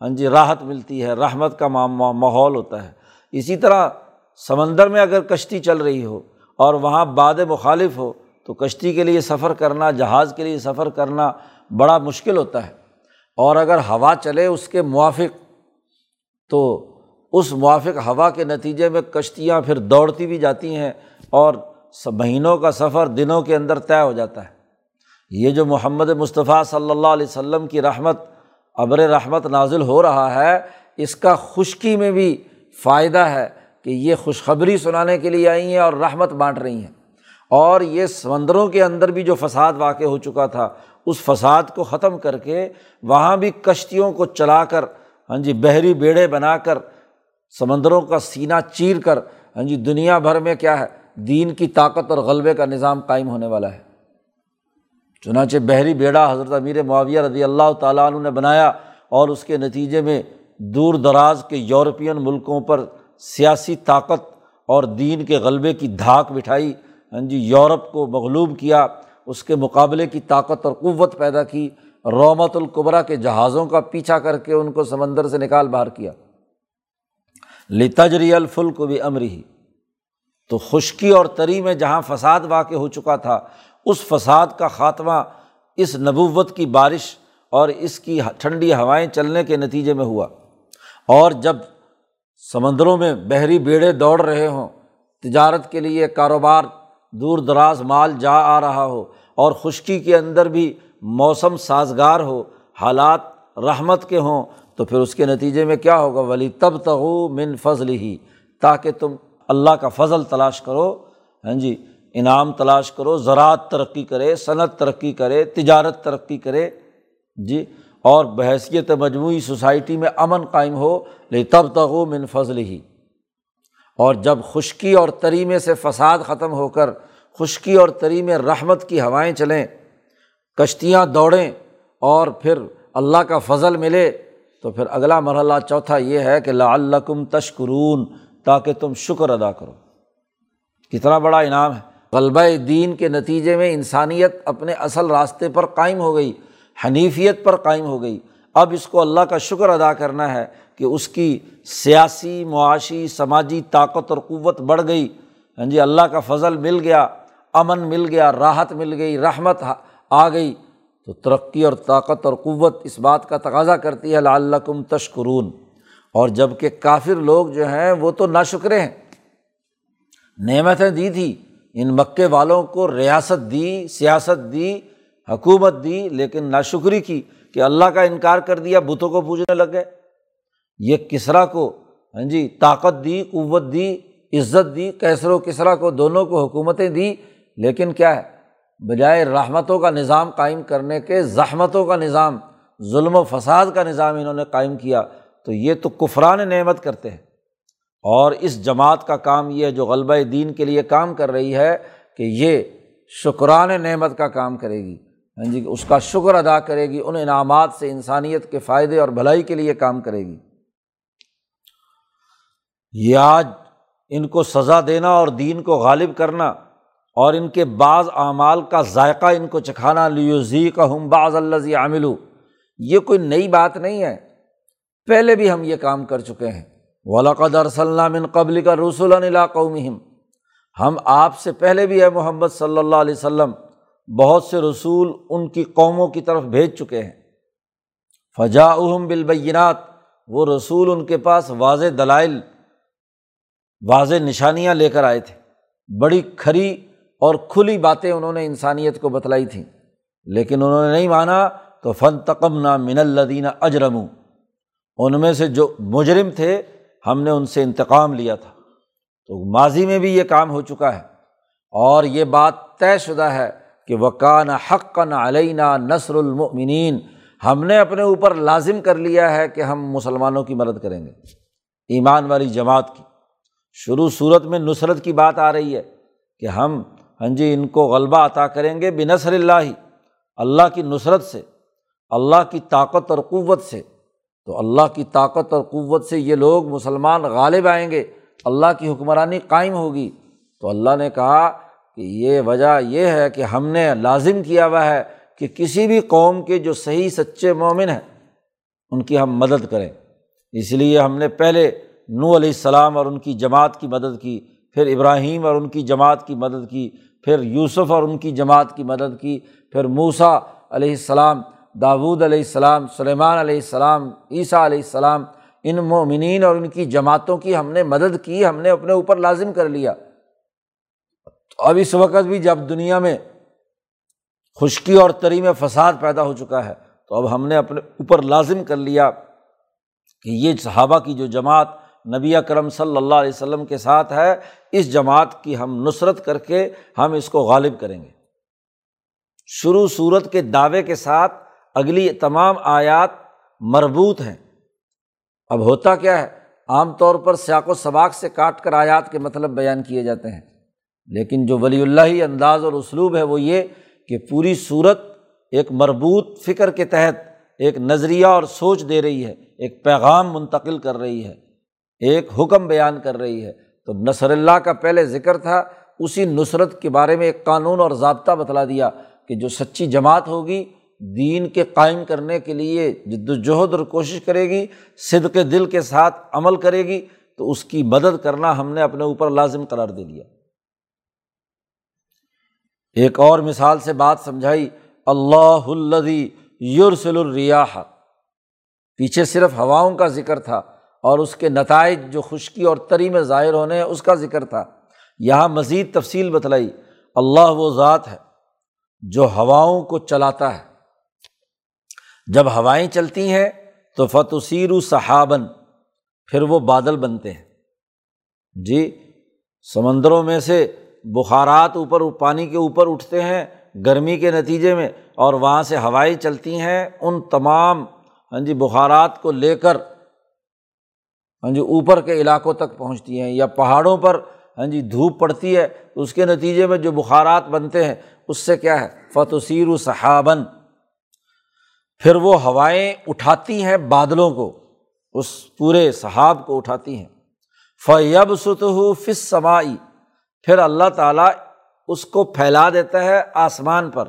Speaker 1: ہاں جی راحت ملتی ہے، رحمت کا ماحول ہوتا ہے۔ اسی طرح سمندر میں اگر کشتی چل رہی ہو اور وہاں باد مخالف ہو، تو کشتی کے لیے سفر کرنا، جہاز کے لیے سفر کرنا بڑا مشکل ہوتا ہے۔ اور اگر ہوا چلے اس کے موافق، تو اس موافق ہوا کے نتیجے میں کشتیاں پھر دوڑتی بھی جاتی ہیں اور مہینوں کا سفر دنوں کے اندر طے ہو جاتا ہے۔ یہ جو محمد مصطفیٰ صلی اللہ علیہ وسلم کی رحمت، ابر رحمت نازل ہو رہا ہے، اس کا خشکی میں بھی فائدہ ہے۔ کہ یہ خوشخبری سنانے کے لیے آئی ہیں اور رحمت بانٹ رہی ہیں۔ اور یہ سمندروں کے اندر بھی جو فساد واقع ہو چکا تھا، اس فساد کو ختم کر کے وہاں بھی کشتیوں کو چلا کر ہاں جی بحری بیڑے بنا کر، سمندروں کا سینہ چیر کر ہاں جی دنیا بھر میں کیا ہے، دین کی طاقت اور غلبے کا نظام قائم ہونے والا ہے۔ چنانچہ بحری بیڑا حضرت امیر معاویہ رضی اللہ تعالیٰ عنہ نے بنایا اور اس کے نتیجے میں دور دراز کے یورپین ملکوں پر سیاسی طاقت اور دین کے غلبے کی دھاک بٹھائی ہاں جی یورپ کو مغلوب کیا، اس کے مقابلے کی طاقت اور قوت پیدا کی، رومت القبرا کے جہازوں کا پیچھا کر کے ان کو سمندر سے نکال باہر کیا۔ لتجری الفل کو بھی امر ہی تو خشکی اور تری میں جہاں فساد واقع ہو چکا تھا، اس فساد کا خاتمہ اس نبوت کی بارش اور اس کی ٹھنڈی ہوائیں چلنے کے نتیجے میں ہوا۔ اور جب سمندروں میں بحری بیڑے دوڑ رہے ہوں۔ تجارت کے لیے کاروبار دور دراز مال جا آ رہا ہو اور خشکی کے اندر بھی موسم سازگار ہو، حالات رحمت کے ہوں، تو پھر اس کے نتیجے میں کیا ہوگا؟ ولی تب تغو من فضل ہی تاکہ تم اللہ کا فضل تلاش کرو۔ ہاں جی انعام تلاش کرو، زراعت ترقی کرے، صنعت ترقی کرے، تجارت ترقی کرے۔ جی اور بحثیت مجموعی سوسائٹی میں امن قائم ہو لے تب تغو من فضل ہی اور جب خشکی اور تری میں سے فساد ختم ہو کر خشکی اور تری میں رحمت کی ہوائیں چلیں، کشتیاں دوڑیں اور پھر اللہ کا فضل ملے، تو پھر اگلا مرحلہ چوتھا یہ ہے کہ لا الکم تشکرون، تاکہ تم شکر ادا کرو۔ کتنا بڑا انعام ہے۔ غلبہ دین کے نتیجے میں انسانیت اپنے اصل راستے پر قائم ہو گئی۔ حنیفیت پر قائم ہو گئی۔ اب اس کو اللہ کا شکر ادا کرنا ہے کہ اس کی سیاسی، معاشی، سماجی طاقت اور قوت بڑھ گئی۔ ہاں جی اللہ کا فضل مل گیا، امن مل گیا، راحت مل گئی، رحمت آ گئی۔ تو ترقی اور طاقت اور قوت اس بات کا تقاضا کرتی ہے اللہ کم تشکرون۔ اور جبکہ کافر لوگ جو ہیں، وہ تو نا شکرے ہیں۔ نعمتیں دی تھی، ان مکے والوں کو ریاست دی، سیاست دی حکومت دی لیکن ناشکری کی کہ اللہ کا انکار کر دیا، بتوں کو پوجنے لگ گئے۔ یہ کسرا کو ہاں جی طاقت دی، قوت دی، عزت دی کیسر و کسرا کو، دونوں کو حکومتیں دی۔ لیکن کیا ہے؟ بجائے رحمتوں کا نظام قائم کرنے کے، زحمتوں کا نظام، ظلم و فساد کا نظام انہوں نے قائم کیا، تو یہ تو کفران نعمت کرتے ہیں۔ اور اس جماعت کا کام یہ ہے جو غلبہ دین کے لیے کام کر رہی ہے کہ یہ شکران نعمت کا کام کرے گی۔ ہاں جی اس کا شکر ادا کرے گی، ان انعامات سے انسانیت کے فائدے اور بھلائی کے لیے کام کرے گی۔ یہ آج ان کو سزا دینا اور دین کو غالب کرنا اور ان کے بعض اعمال کا ذائقہ ان کو چکھانا لیوزی کا ہم بعض اللہ عامل یہ کوئی نئی بات نہیں ہے۔ پہلے بھی ہم یہ کام کر چکے ہیں۔ ولاقد من قبل کا رسول قومہم ہم آپ سے پہلے بھی ہے محمد صلی اللہ علیہ وسلم بہت سے رسول ان کی قوموں کی طرف بھیج چکے ہیں۔ فجا اہم بالبینات وہ رسول ان کے پاس واضح دلائل، واضح نشانیاں لے کر آئے تھے۔ بڑی کھری اور کھلی باتیں انہوں نے انسانیت کو بتلائی تھیں۔ لیکن انہوں نے نہیں مانا تو فن تقم نہ من الدین اجرم ان میں سے جو مجرم تھے، ہم نے ان سے انتقام لیا تھا۔ تو ماضی میں بھی یہ کام ہو چکا ہے۔ اور یہ بات طے شدہ ہے کہ وکان حق نہ علینہ نثر المنین ہم نے اپنے اوپر لازم کر لیا ہے کہ ہم مسلمانوں کی مدد کریں گے۔ ایمان والی جماعت کی۔ شروع صورت میں نصرت کی بات آ رہی ہے کہ ہم ہاں جی ان کو غلبہ عطا کریں گے بنصر اللہ ہی اللہ کی نصرت سے، اللہ کی طاقت اور قوت سے۔ تو اللہ کی طاقت اور قوت سے یہ لوگ مسلمان غالب آئیں گے، اللہ کی حکمرانی قائم ہوگی۔ تو اللہ نے کہا کہ یہ وجہ یہ ہے کہ ہم نے لازم کیا ہوا ہے کہ کسی بھی قوم کے جو صحیح سچے مومن ہیں، ان کی ہم مدد کریں۔ اس لیے ہم نے پہلے نو علیہ السلام اور ان کی جماعت کی مدد کی، پھر ابراہیم اور ان کی جماعت کی مدد کی، پھر یوسف اور ان کی جماعت کی مدد کی، پھر موسا علیہ السلام داود علیہ السلام، سلیمان علیہ السلام، عیسیٰ علیہ السلام، ان مومنین اور ان کی جماعتوں کی ہم نے مدد کی، ہم نے اپنے اوپر لازم کر لیا۔ تو اب اس وقت بھی جب دنیا میں خشکی اور تری میں فساد پیدا ہو چکا ہے، تو اب ہم نے اپنے اوپر لازم کر لیا کہ یہ صحابہ کی جو جماعت نبی کرم صلی اللہ علیہ وسلم کے ساتھ ہے، اس جماعت کی ہم نصرت کر کے ہم اس کو غالب کریں گے۔ شروع صورت کے دعوے کے ساتھ اگلی تمام آیات مربوط ہیں۔ اب ہوتا کیا ہے؟ عام طور پر سیاق و سباق سے کاٹ کر آیات کے مطلب بیان کیے جاتے ہیں۔ لیکن جو ولی اللہ انداز اور اسلوب ہے وہ یہ کہ پوری صورت ایک مربوط فکر کے تحت ایک نظریہ اور سوچ دے رہی ہے، ایک پیغام منتقل کر رہی ہے، ایک حکم بیان کر رہی ہے۔ تو نصر اللہ کا پہلے ذکر تھا، اسی نصرت کے بارے میں ایک قانون اور ضابطہ بتلا دیا کہ جو سچی جماعت ہوگی، دین کے قائم کرنے کے لیے جد وجہد اور کوشش کرے گی، صدق دل کے ساتھ عمل کرے گی، تو اس کی مدد کرنا ہم نے اپنے اوپر لازم قرار دے دیا۔ ایک اور مثال سے بات سمجھائی، اللہ الدی یورسل الریاح۔ پیچھے صرف ہواؤں کا ذکر تھا اور اس کے نتائج جو خشکی اور تری میں ظاہر ہونے ہیں، اس کا ذکر تھا۔ یہاں مزید تفصیل بتلائی۔ اللہ وہ ذات ہے جو ہواؤں کو چلاتا ہے۔ جب ہوائیں چلتی ہیں تو فتوسیر صحابن پھر وہ بادل بنتے ہیں۔ جی سمندروں میں سے بخارات اوپر، پانی کے اوپر اٹھتے ہیں، گرمی کے نتیجے میں، اور وہاں سے ہوائیں چلتی ہیں، ان تمام ہاں جی بخارات کو لے کر ہاں جی اوپر کے علاقوں تک پہنچتی ہیں، یا پہاڑوں پر ہاں جی دھوپ پڑتی ہے، تو اس کے نتیجے میں جو بخارات بنتے ہیں، اس سے کیا ہے؟ فتوسیر و صحابن پھر وہ ہوائیں اٹھاتی ہیں بادلوں کو، اس پورے صحاب کو اٹھاتی ہیں۔ فیب ست فص سمائی پھر اللہ تعالیٰ اس کو پھیلا دیتا ہے آسمان پر۔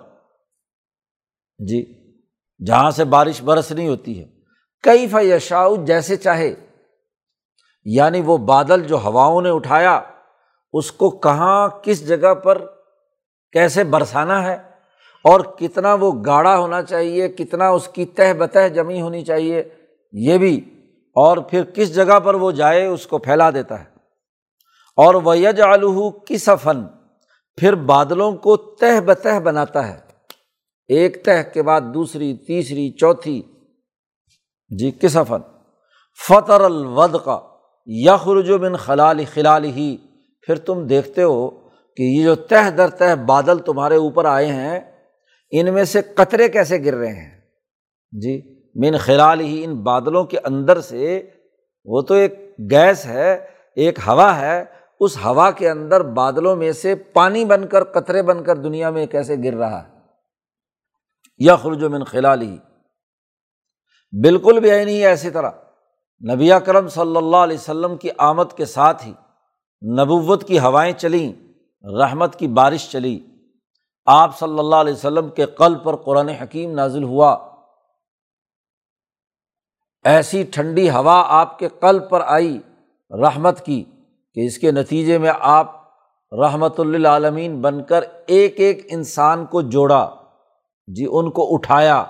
Speaker 1: جی جہاں سے بارش برس نہیں ہوتی ہے۔ کئی فیشاؤ جیسے چاہے۔ یعنی وہ بادل جو ہواؤں نے اٹھایا، اس کو کہاں، کس جگہ پر، کیسے برسانا ہے۔ اور کتنا وہ گاڑھا ہونا چاہیے، کتنا اس کی تہ بتہ جمی ہونی چاہیے، یہ بھی۔ اور پھر کس جگہ پر وہ جائے، اس کو پھیلا دیتا ہے۔ اور وہ یج آلو کس فن پھر بادلوں کو تہ بتہ بناتا ہے۔ ایک تہ کے بعد دوسری، تیسری، چوتھی۔ جی کس فن فطر الود کا یخرج و بن خلال خلال ہی پھر تم دیکھتے ہو کہ یہ جو تہ در تہ بادل تمہارے اوپر آئے ہیں، ان میں سے قطرے کیسے گر رہے ہیں؟ جی من خلال ہی ان بادلوں کے اندر سے وہ تو ایک گیس ہے، ایک ہوا ہے اس ہوا کے اندر بادلوں میں سے پانی بن کر، قطرے بن کر دنیا میں کیسے گر رہا ہے۔ یا خرج من خلال ہی بالکل بھی ہے نہیں ایسی طرح۔ نبی کرم صلی اللہ علیہ وسلم کی آمد کے ساتھ ہی نبوت کی ہوائیں چلیں، رحمت کی بارش چلی۔ آپ صلی اللہ علیہ وسلم کے قلب پر قرآن حکیم نازل ہوا۔ ایسی ٹھنڈی ہوا آپ کے قلب پر آئی، رحمت کی۔ کہ اس کے نتیجے میں آپ رحمت للعالمین بن کر ایک ایک انسان کو جوڑا جی ان کو اٹھایا۔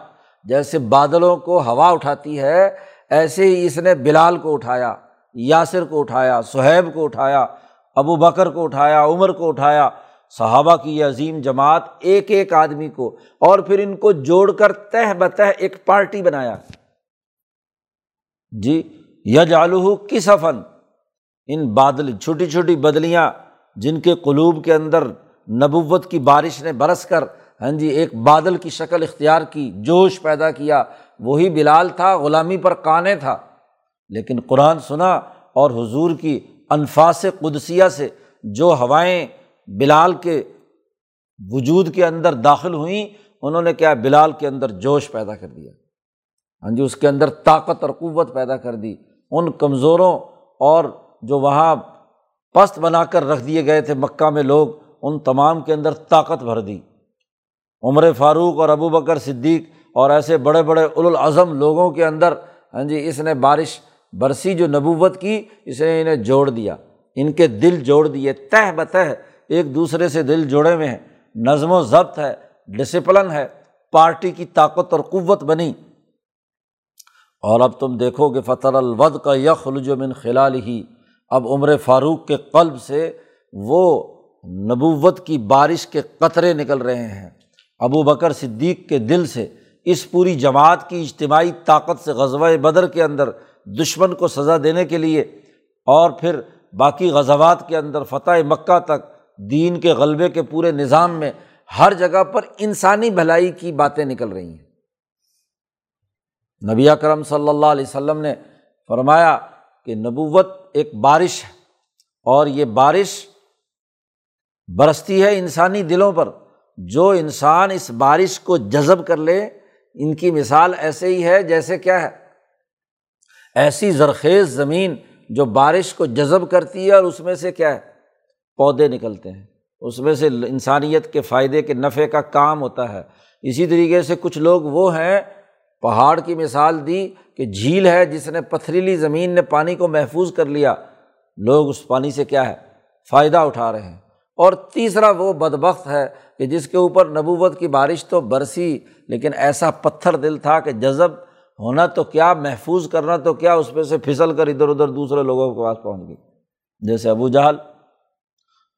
Speaker 1: جیسے بادلوں کو ہوا اٹھاتی ہے، ایسے ہی اس نے بلال کو اٹھایا، یاسر کو اٹھایا، سہیب کو اٹھایا، ابو بکر کو اٹھایا، عمر کو اٹھایا، صحابہ کی یہ عظیم جماعت ایک ایک آدمی کو اور پھر ان کو جوڑ کر تہ بتہ ایک پارٹی بنایا۔ جی یج آلو کس افن ان بادل چھوٹی چھوٹی بدلیاں جن کے قلوب کے اندر نبوت کی بارش نے برس کر ہاں جی ایک بادل کی شکل اختیار کی، جوش پیدا کیا۔ وہی بلال تھا، غلامی پر کانے تھا۔ لیکن قرآن سنا اور حضور کی انفاس قدسیہ سے جو ہوائیں بلال کے وجود کے اندر داخل ہوئیں، انہوں نے کیا، بلال کے اندر جوش پیدا کر دیا۔ ہاں جی اس کے اندر طاقت اور قوت پیدا کر دی۔ ان کمزوروں اور جو وہاں پست بنا کر رکھ دیے گئے تھے مکہ میں لوگ، ان تمام کے اندر طاقت بھر دی۔ عمر فاروق اور ابو بکر صدیق اور ایسے بڑے بڑے الاظم لوگوں کے اندر ہاں جی اس نے بارش برسی جو نبوت کی، اس نے انہیں جوڑ دیا۔ ان کے دل جوڑ دیے۔ تہ بتہ ایک دوسرے سے دل جوڑے ہوئے ہیں۔ نظم و ضبط ہے، ڈسپلن ہے، پارٹی کی طاقت اور قوت بنی۔ اور اب تم دیکھو کہ فطر الود کا یخل جو من خلال ہی اب عمر فاروق کے قلب سے وہ نبوت کی بارش کے قطرے نکل رہے ہیں۔ ابو بکر صدیق کے دل سے اس پوری جماعت کی اجتماعی طاقت سے غزوہ بدر کے اندر دشمن کو سزا دینے کے لیے اور پھر باقی غزوات کے اندر فتح مکہ تک دین کے غلبے کے پورے نظام میں ہر جگہ پر انسانی بھلائی کی باتیں نکل رہی ہیں۔ نبی کرم صلی اللہ علیہ وسلم نے فرمایا کہ نبوت ایک بارش ہے اور یہ بارش برستی ہے انسانی دلوں پر۔ جو انسان اس بارش کو جذب کر لے، ان کی مثال ایسے ہی ہے جیسے کیا ہے۔ ایسی زرخیز زمین جو بارش کو جذب کرتی ہے اور اس میں سے کیا ہے؟ پودے نکلتے ہیں۔ اس میں سے انسانیت کے فائدے کے نفع کا کام ہوتا ہے۔ اسی طریقے سے کچھ لوگ وہ ہیں پہاڑ کی مثال دی کہ جھیل ہے جس نے پتھریلی زمین نے پانی کو محفوظ کر لیا۔ لوگ اس پانی سے کیا ہے؟ فائدہ اٹھا رہے ہیں۔ اور تیسرا وہ بدبخت ہے کہ جس کے اوپر نبوت کی بارش تو برسی، لیکن ایسا پتھر دل تھا کہ جذب ہونا تو کیا، محفوظ کرنا تو کیا، اس میں سے پھسل کر ادھر ادھر دوسرے لوگوں کے پاس پہنچ گئی۔ جیسے ابو جہل۔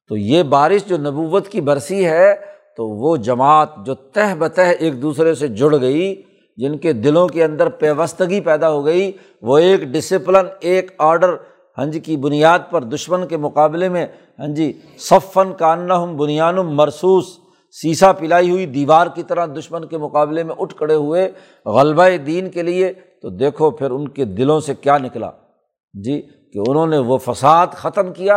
Speaker 1: تو یہ بارش جو نبوت کی برسی ہے، تو وہ جماعت جو تہ بتہ ایک دوسرے سے جڑ گئی جن کے دلوں کے اندر پیوستگی پیدا ہو گئی، وہ ایک ڈسپلن ایک آڈر ہنج ہاں جی کی بنیاد پر دشمن کے مقابلے میں ہاں جی صفن کاننا ہم بنیان مرسوس سیسا پلائی ہوئی دیوار کی طرح دشمن کے مقابلے میں اٹھ کھڑے ہوئے غلبہ دین کے لیے۔ تو دیکھو پھر ان کے دلوں سے کیا نکلا۔ جی کہ انہوں نے وہ فساد ختم کیا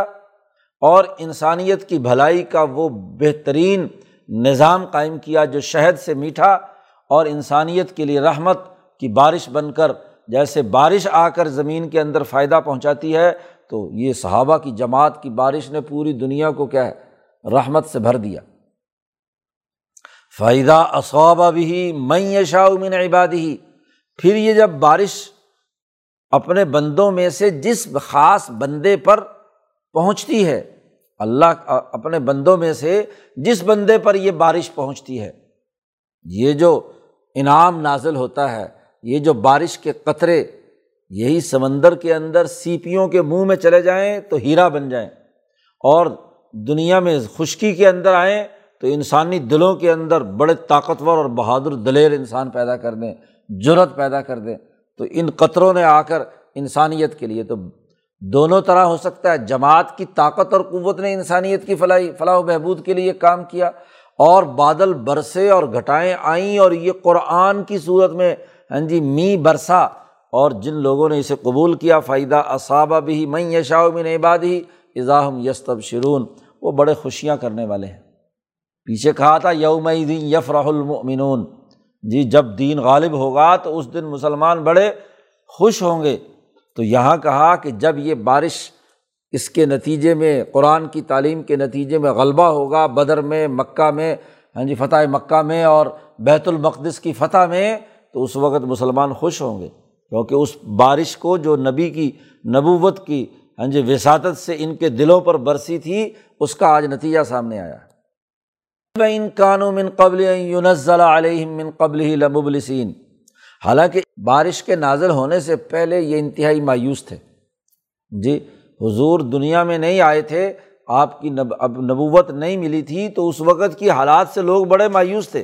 Speaker 1: اور انسانیت کی بھلائی کا وہ بہترین نظام قائم کیا جو شہد سے میٹھا اور انسانیت کے لیے رحمت کی بارش بن کر جیسے بارش آ کر زمین کے اندر فائدہ پہنچاتی ہے، تو یہ صحابہ کی جماعت کی بارش نے پوری دنیا کو کیا ہے؟ رحمت سے بھر دیا۔ فائدہ اصوبہ بھی میں شاہ من عباد ہی پھر یہ جب بارش اپنے بندوں میں سے جس خاص بندے پر پہنچتی ہے، اللہ اپنے بندوں میں سے جس بندے پر یہ بارش پہنچتی ہے، یہ جو انعام نازل ہوتا ہے۔ یہ جو بارش کے قطرے، یہی سمندر کے اندر سیپیوں کے منہ میں چلے جائیں تو ہیرا بن جائیں۔ اور دنیا میں خشکی کے اندر آئیں تو انسانی دلوں کے اندر بڑے طاقتور اور بہادر دلیر انسان پیدا کر دیں جرت پیدا کر دیں۔ تو ان قطروں نے آ کر انسانیت کے لیے تو دونوں طرح ہو سکتا ہے۔ جماعت کی طاقت اور قوت نے انسانیت کی فلاح فلاح و بہبود کے لیے کام کیا۔ اور بادل برسے اور گھٹائیں آئیں اور یہ قرآن کی صورت میں ہاں جی می برسا۔ اور جن لوگوں نے اسے قبول کیا فائدہ اصابہ بھی میں یشا من عباد ہی اضاحم یستب شرون وہ بڑے خوشیاں کرنے والے ہیں۔ پیچھے کہا تھا یوم دین یفرح المؤمنون۔ جی جب دین غالب ہوگا تو اس دن مسلمان بڑے خوش ہوں گے۔ تو یہاں کہا کہ جب یہ بارش اس کے نتیجے میں، قرآن کی تعلیم کے نتیجے میں غلبہ ہوگا بدر میں، مکہ میں ہاں جی فتح مکہ میں اور بیت المقدس کی فتح میں، تو اس وقت مسلمان خوش ہوں گے۔ کیونکہ اس بارش کو جو نبی کی نبوت کی ہاں جی وساطت سے ان کے دلوں پر برسی تھی، اس کا آج نتیجہ سامنے آیا ان قانو من قبل یونزل علیہم من قبل ہی لمبلسین حالانکہ بارش کے نازل ہونے سے پہلے یہ انتہائی مایوس تھے۔ جی حضور دنیا میں نہیں آئے تھے، آپ کی نب، اب نبوت نہیں ملی تھی تو اس وقت کی حالات سے لوگ بڑے مایوس تھے۔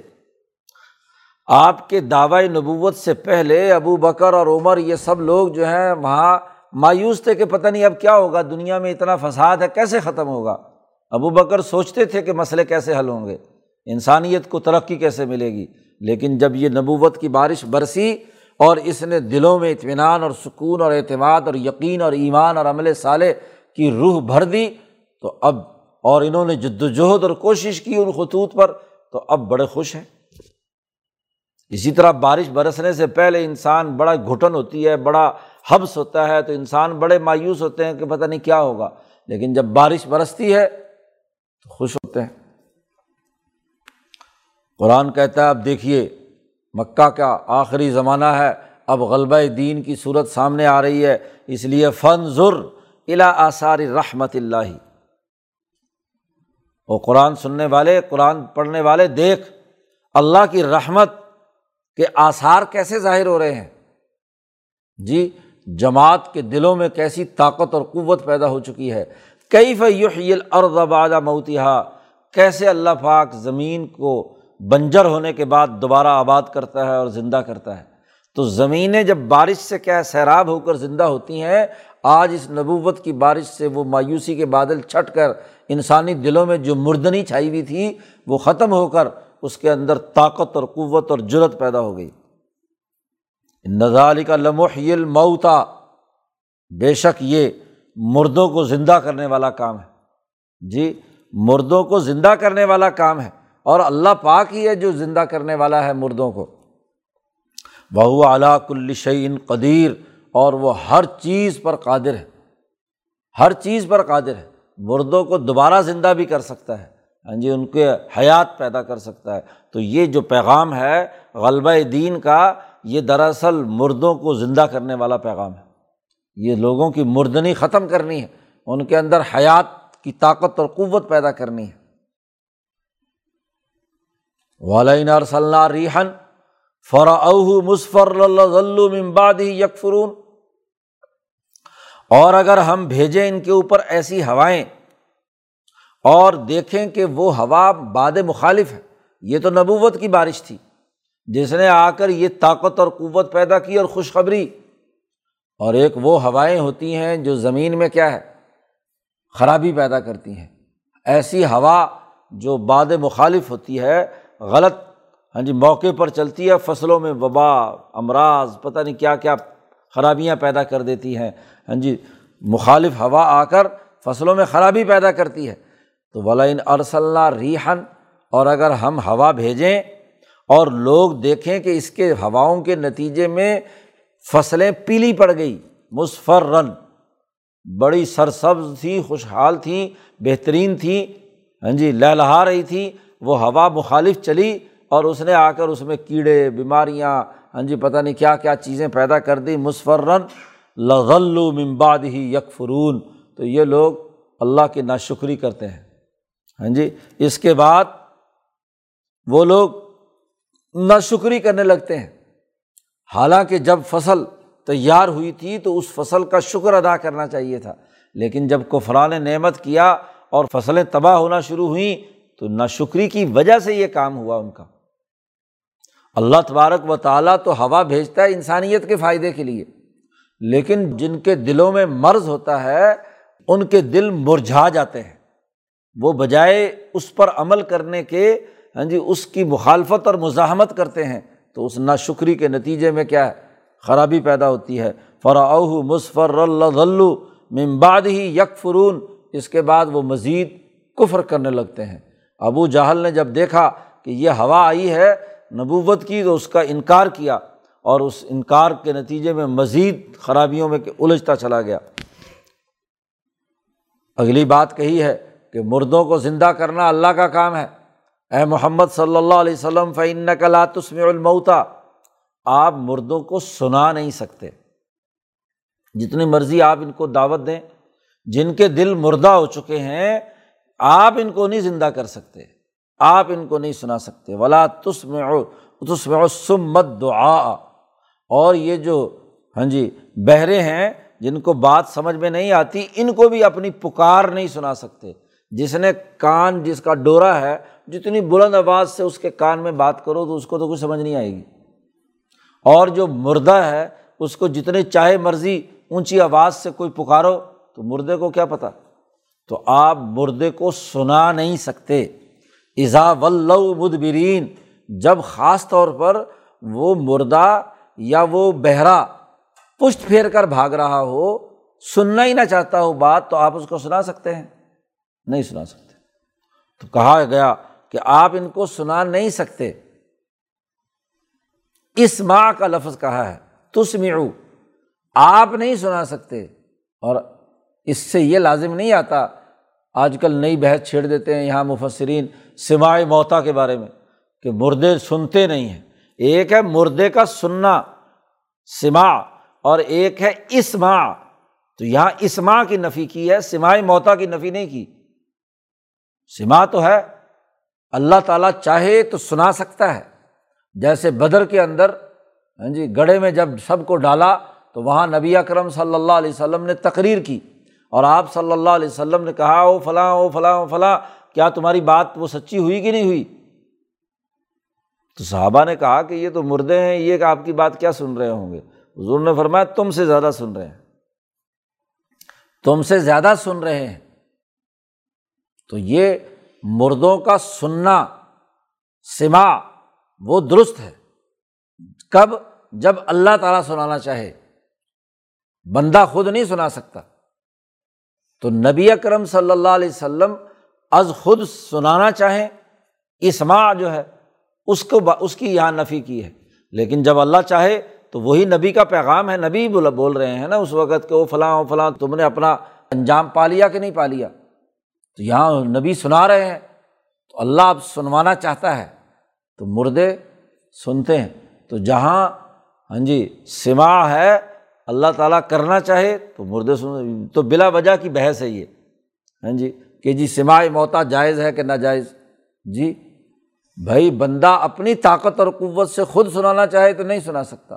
Speaker 1: آپ کے دعوی نبوت سے پہلے ابو بکر اور عمر، یہ سب لوگ جو ہیں، وہاں مایوس تھے کہ پتہ نہیں اب کیا ہوگا، دنیا میں اتنا فساد ہے، کیسے ختم ہوگا؟ ابو بکر سوچتے تھے کہ مسئلے کیسے حل ہوں گے۔ انسانیت کو ترقی کیسے ملے گی؟ لیکن جب یہ نبوت کی بارش برسی اور اس نے دلوں میں اطمینان اور سکون اور اعتماد اور یقین اور ایمان اور عمل سالے کی روح بھر دی، تو اب، اور انہوں نے جد وجہد اور کوشش کی ان خطوط پر، تو اب بڑے خوش ہیں۔ اسی طرح بارش برسنے سے پہلے انسان بڑا گھٹن ہوتی ہے، بڑا حبس ہوتا ہے، تو انسان بڑے مایوس ہوتے ہیں کہ پتہ نہیں کیا ہوگا۔ لیکن جب بارش برستی ہے، تو خوش ہوتے ہیں۔ قرآن کہتا ہے، اب دیکھیے مکہ کا آخری زمانہ ہے۔ اب غلبہ دین کی صورت سامنے آ رہی ہے، اس لیے فن ضر الا آثار رحمت اللہ۔ وہ قرآن سننے والے، قرآن پڑھنے والے دیکھ، اللہ کی رحمت کے آثار کیسے ظاہر ہو رہے ہیں۔ جی جماعت کے دلوں میں کیسی طاقت اور قوت پیدا ہو چکی ہے۔ کئی فیل بعد موتیہ کیسے اللہ پاک زمین کو بنجر ہونے کے بعد دوبارہ آباد کرتا ہے اور زندہ کرتا ہے۔ تو زمینیں جب بارش سے کیا سیراب ہو کر زندہ ہوتی ہیں، آج اس نبوت کی بارش سے وہ مایوسی کے بادل چھٹ کر انسانی دلوں میں جو مردنی چھائی ہوئی تھی، وہ ختم ہو کر اس کے اندر طاقت اور قوت اور جرت پیدا ہو گئی۔ نظال کا لمحل موتا بے شک یہ مردوں کو زندہ کرنے والا کام ہے۔ جی مردوں کو زندہ کرنے والا کام ہے۔ اور اللہ پاک ہی ہے جو زندہ کرنے والا ہے مردوں کو۔ بہو اعلیٰ کل شعین قدیر، اور وہ ہر چیز پر قادر ہے۔ ہر چیز پر قادر ہے۔ مردوں کو دوبارہ زندہ بھی کر سکتا ہے۔ ہاں جی ان کے حیات پیدا کر سکتا ہے۔ تو یہ جو پیغام ہے، غلبہ دین کا، یہ دراصل مردوں کو زندہ کرنے والا پیغام ہے۔ یہ لوگوں کی مردنی ختم کرنی ہے۔ ان کے اندر حیات کی طاقت اور قوت پیدا کرنی ہے۔ والین ارسلہ ریحن فرا مصفر ممباد ہی یکفرون اور اگر ہم بھیجیں ان کے اوپر ایسی ہوائیں اور دیکھیں کہ وہ ہوا باد مخالف ہے، یہ تو نبوت کی بارش تھی۔ جس نے آ کر یہ طاقت اور قوت پیدا کی اور خوشخبری۔ اور ایک وہ ہوائیں ہوتی ہیں جو زمین میں کیا ہے؟ خرابی پیدا کرتی ہیں۔ ایسی ہوا جو باد مخالف ہوتی ہے غلط ہاں جی موقع پر چلتی ہے، فصلوں میں وبا، امراض، پتہ نہیں کیا کیا خرابیاں پیدا کر دیتی ہیں ہاں جی مخالف ہوا آ کر فصلوں میں خرابی پیدا کرتی ہے۔ تو ولین ارسلہ ریحن اور اگر ہم ہوا بھیجیں اور لوگ دیکھیں کہ اس کے ہواؤں کے نتیجے میں فصلیں پیلی پڑ گئی مصفر رن بڑی سرسبز تھی، خوشحال تھیں بہترین تھیں ہاں جی لہلہا رہی تھی وہ ہوا مخالف چلی اور اس نے آ کر اس میں کیڑے، بیماریاں ہاں جی پتہ نہیں کیا کیا چیزیں پیدا کر دی مصفرن لغل ممباد ہی یک فرون تو یہ لوگ اللہ کی ناشکری کرتے ہیں۔ ہاں جی اس کے بعد وہ لوگ ناشکری کرنے لگتے ہیں۔ حالانکہ جب فصل تیار ہوئی تھی تو اس فصل کا شکر ادا کرنا چاہیے تھا۔ لیکن جب کفران نعمت کیا اور فصلیں تباہ ہونا شروع ہوئیں تو ناشکری کی وجہ سے یہ کام ہوا ان کا۔ اللہ تبارک و تعالیٰ تو ہوا بھیجتا ہے انسانیت کے فائدے کے لیے، لیکن جن کے دلوں میں مرض ہوتا ہے، ان کے دل مرجھا جاتے ہیں۔ وہ بجائے اس پر عمل کرنے کے ہاں جی اس کی مخالفت اور مزاحمت کرتے ہیں۔ تو اس ناشکری کے نتیجے میں کیا ہے؟ خرابی پیدا ہوتی ہے۔ فراؤ مصفر اللہ ممباد ہی یک فرون اس کے بعد وہ مزید کفر کرنے لگتے ہیں۔ ابو جہل نے جب دیکھا کہ یہ ہوا آئی ہے، نبوت کی تو اس کا انکار کیا اور اس انکار کے نتیجے میں مزید خرابیوں میں الجھتا چلا گیا۔ اگلی بات کہی ہے کہ مردوں کو زندہ کرنا اللہ کا کام ہے۔ اے محمد صلی اللہ علیہ وسلم فعن کلاتسم المعتا آپ مردوں کو سنا نہیں سکتے۔ جتنی مرضی آپ ان کو دعوت دیں، جن کے دل مردہ ہو چکے ہیں آپ ان کو نہیں زندہ کر سکتے، آپ ان کو نہیں سنا سکتے۔ ولا تسم تسم سمت دعا اور یہ جو ہاں جی بہرے ہیں، جن کو بات سمجھ میں نہیں آتی، ان کو بھی اپنی پکار نہیں سنا سکتے۔ جس نے کان، جس کا ڈورا ہے، جتنی بلند آواز سے اس کے کان میں بات کرو تو اس کو تو کچھ سمجھ نہیں آئے گی۔ اور جو مردہ ہے، اس کو جتنے چاہے مرضی اونچی آواز سے کوئی پکارو تو مردے کو کیا پتہ تو آپ مردے کو سنا نہیں سکتے۔ ایزا ولو مدبرین جب خاص طور پر وہ مردہ یا وہ بہرا پشت پھیر کر بھاگ رہا ہو، سننا ہی نہ چاہتا ہو بات، تو آپ اس کو سنا سکتے ہیں۔ نہیں سنا سکتے۔ تو کہا گیا کہ آپ ان کو سنا نہیں سکتے۔ اس ماں کا لفظ کہا ہے، تسمعو، آپ نہیں سنا سکتے۔ اور اس سے یہ لازم نہیں آتا۔ آج کل نئی بحث چھیڑ دیتے ہیں یہاں مفسرین سماع موتا کے بارے میں کہ مردے سنتے نہیں ہیں۔ ایک ہے مردے کا سننا سما اور ایک ہے اسما تو یہاں اسما کی نفی کی ہے، سماع موتا کی نفی نہیں کی۔ سما تو ہے، اللہ تعالیٰ چاہے تو سنا سکتا ہے۔ جیسے بدر کے اندر ہاں جی گڑھے میں جب سب کو ڈالا تو وہاں نبی اکرم صلی اللہ علیہ وسلم نے تقریر کی۔ اور آپ صلی اللہ علیہ وسلم نے کہا، او فلاں او فلاں او فلاں، کیا تمہاری بات وہ سچی ہوئی کہ نہیں ہوئی؟ تو صحابہ نے کہا کہ یہ تو مردے ہیں، یہ کہ آپ کی بات کیا سن رہے ہوں گے؟ حضور نے فرمایا، تم سے زیادہ سن رہے ہیں. تم سے زیادہ سن رہے ہیں۔ تو یہ مردوں کا سننا سما وہ درست ہے۔ کب؟ جب اللہ تعالیٰ سنانا چاہے۔ بندہ خود نہیں سنا سکتا۔ تو نبی اکرم صلی اللہ علیہ وسلم از خود سنانا چاہیں اسما جو ہے، اس کو اس کی یہاں نفی کی ہے۔ لیکن جب اللہ چاہے تو وہی نبی کا پیغام ہے، نبی بول بول رہے ہیں نا اس وقت کہ وہ فلاں و فلاں، تم نے اپنا انجام پا لیا کہ نہیں پا لیا؟ تو یہاں نبی سنا رہے ہیں۔ تو اللہ اب سنوانا چاہتا ہے۔ تو مردے سنتے ہیں۔ تو جہاں ہاں جی سما ہے اللہ تعالیٰ کرنا چاہے تو مردے سن تو بلا وجہ کی بحث ہے یہ۔ ہاں جی؟ کہ جی سما موتا جائز ہے کہ ناجائز؟ جی بھائی بندہ اپنی طاقت اور قوت سے خود سنانا چاہے تو نہیں سنا سکتا۔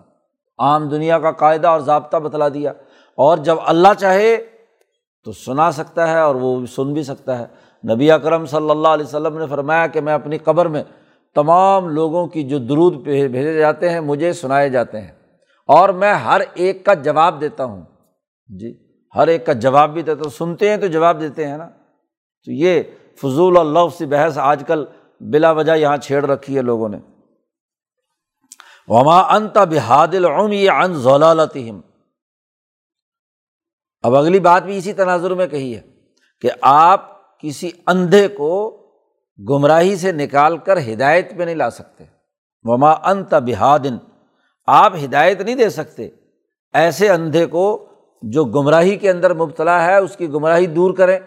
Speaker 1: عام دنیا کا قاعدہ اور ضابطہ بتلا دیا۔ اور جب اللہ چاہے تو سنا سکتا ہے اور وہ سن بھی سکتا ہے۔ نبی اکرم صلی اللہ علیہ وسلم نے فرمایا کہ میں اپنی قبر میں تمام لوگوں کی جو درود بھیجے جاتے ہیں مجھے سنائے جاتے ہیں۔ اور میں ہر ایک کا جواب دیتا ہوں۔ جی ہر ایک کا جواب بھی دیتا ہوں۔ سنتے ہیں تو جواب دیتے ہیں نا۔ تو یہ فضول اور لفظ بحث آج کل بلا وجہ یہاں چھیڑ رکھی ہے لوگوں نے۔ وما انت بحاد العم یہ ان ضلالتہم اب اگلی بات بھی اسی تناظر میں کہی ہے کہ آپ کسی اندھے کو گمراہی سے نکال کر ہدایت پہ نہیں لا سکتے۔ وما انت بحادن آپ ہدایت نہیں دے سکتے۔ ایسے اندھے کو جو گمراہی کے اندر مبتلا ہے، اس کی گمراہی دور کریں۔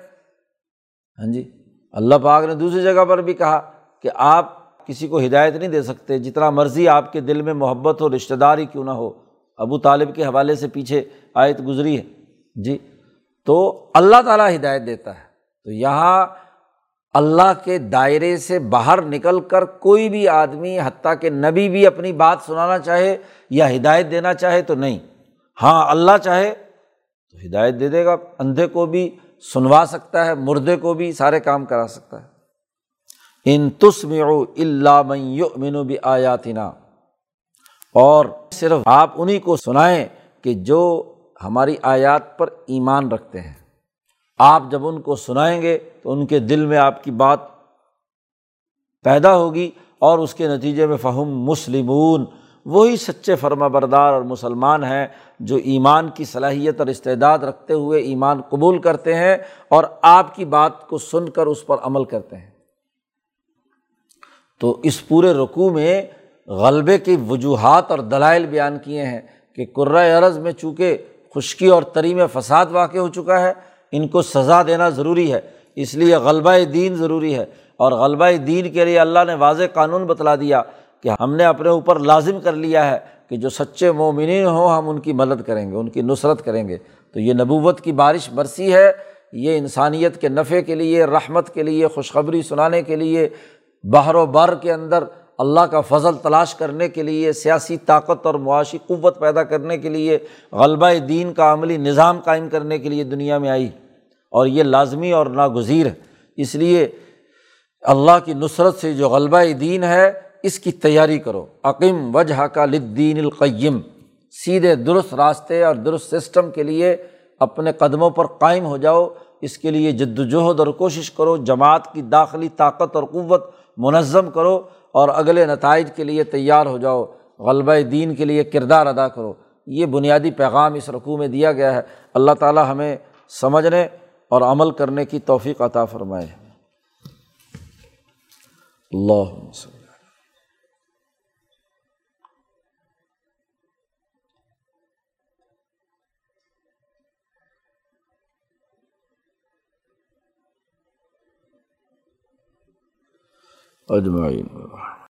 Speaker 1: ہاں جی اللہ پاک نے دوسری جگہ پر بھی کہا کہ آپ کسی کو ہدایت نہیں دے سکتے، جتنا مرضی آپ کے دل میں محبت ہو، رشتہ داری کیوں نہ ہو۔ ابو طالب کے حوالے سے پیچھے آیت گزری ہے۔ جی تو اللہ تعالیٰ ہدایت دیتا ہے۔ تو یہاں اللہ کے دائرے سے باہر نکل کر کوئی بھی آدمی حتیٰ کہ نبی بھی اپنی بات سنانا چاہے یا ہدایت دینا چاہے تو نہیں۔ ہاں اللہ چاہے تو ہدایت دے دے گا، اندھے کو بھی سنوا سکتا ہے، مردے کو بھی سارے کام کرا سکتا ہے۔ ان تسم اللہ مینو بھی آیاتنا اور صرف آپ انہیں کو سنائیں کہ جو ہماری آیات پر ایمان رکھتے ہیں۔ آپ جب ان کو سنائیں گے تو ان کے دل میں آپ کی بات پیدا ہوگی اور اس کے نتیجے میں فہم مسلمون۔ وہی سچے فرما بردار اور مسلمان ہیں جو ایمان کی صلاحیت اور استعداد رکھتے ہوئے ایمان قبول کرتے ہیں اور آپ کی بات کو سن کر اس پر عمل کرتے ہیں۔ تو اس پورے رقوع میں غلبے کی وجوہات اور دلائل بیان کیے ہیں کہ عرض میں چونکہ خشکی اور تری میں فساد واقع ہو چکا ہے ان کو سزا دینا ضروری ہے، اس لیے غلبہ دین ضروری ہے۔ اور غلبہ دین کے لیے اللہ نے واضح قانون بتلا دیا کہ ہم نے اپنے اوپر لازم کر لیا ہے کہ جو سچے مومنین ہوں، ہم ان کی مدد کریں گے، ان کی نصرت کریں گے۔ تو یہ نبوت کی بارش برسی ہے۔ یہ انسانیت کے نفع کے لیے، رحمت کے لیے، خوشخبری سنانے کے لیے، بحر و بر کے اندر اللہ کا فضل تلاش کرنے کے لیے، سیاسی طاقت اور معاشی قوت پیدا کرنے کے لیے، غلبہ دین کا عملی نظام قائم کرنے کے لیے دنیا میں آئی۔ اور یہ لازمی اور ناگزیر ہے۔ اس لیے اللہ کی نصرت سے جو غلبہ دین ہے، اس کی تیاری کرو۔ عقیم وجہ کا لدین القیم۔ سیدھے درست راستے اور درست سسٹم کے لیے اپنے قدموں پر قائم ہو جاؤ۔ اس کے لیے جد وجہد اور کوشش کرو۔ جماعت کی داخلی طاقت اور قوت منظم کرو۔ اور اگلے نتائج کے لیے تیار ہو جاؤ، غلبہ دین کے لیے کردار ادا کرو۔ یہ بنیادی پیغام اس رقوع میں دیا گیا ہے۔ اللہ تعالیٰ ہمیں سمجھنے اور عمل کرنے کی توفیق عطا فرمائے۔ اللہ اجمعین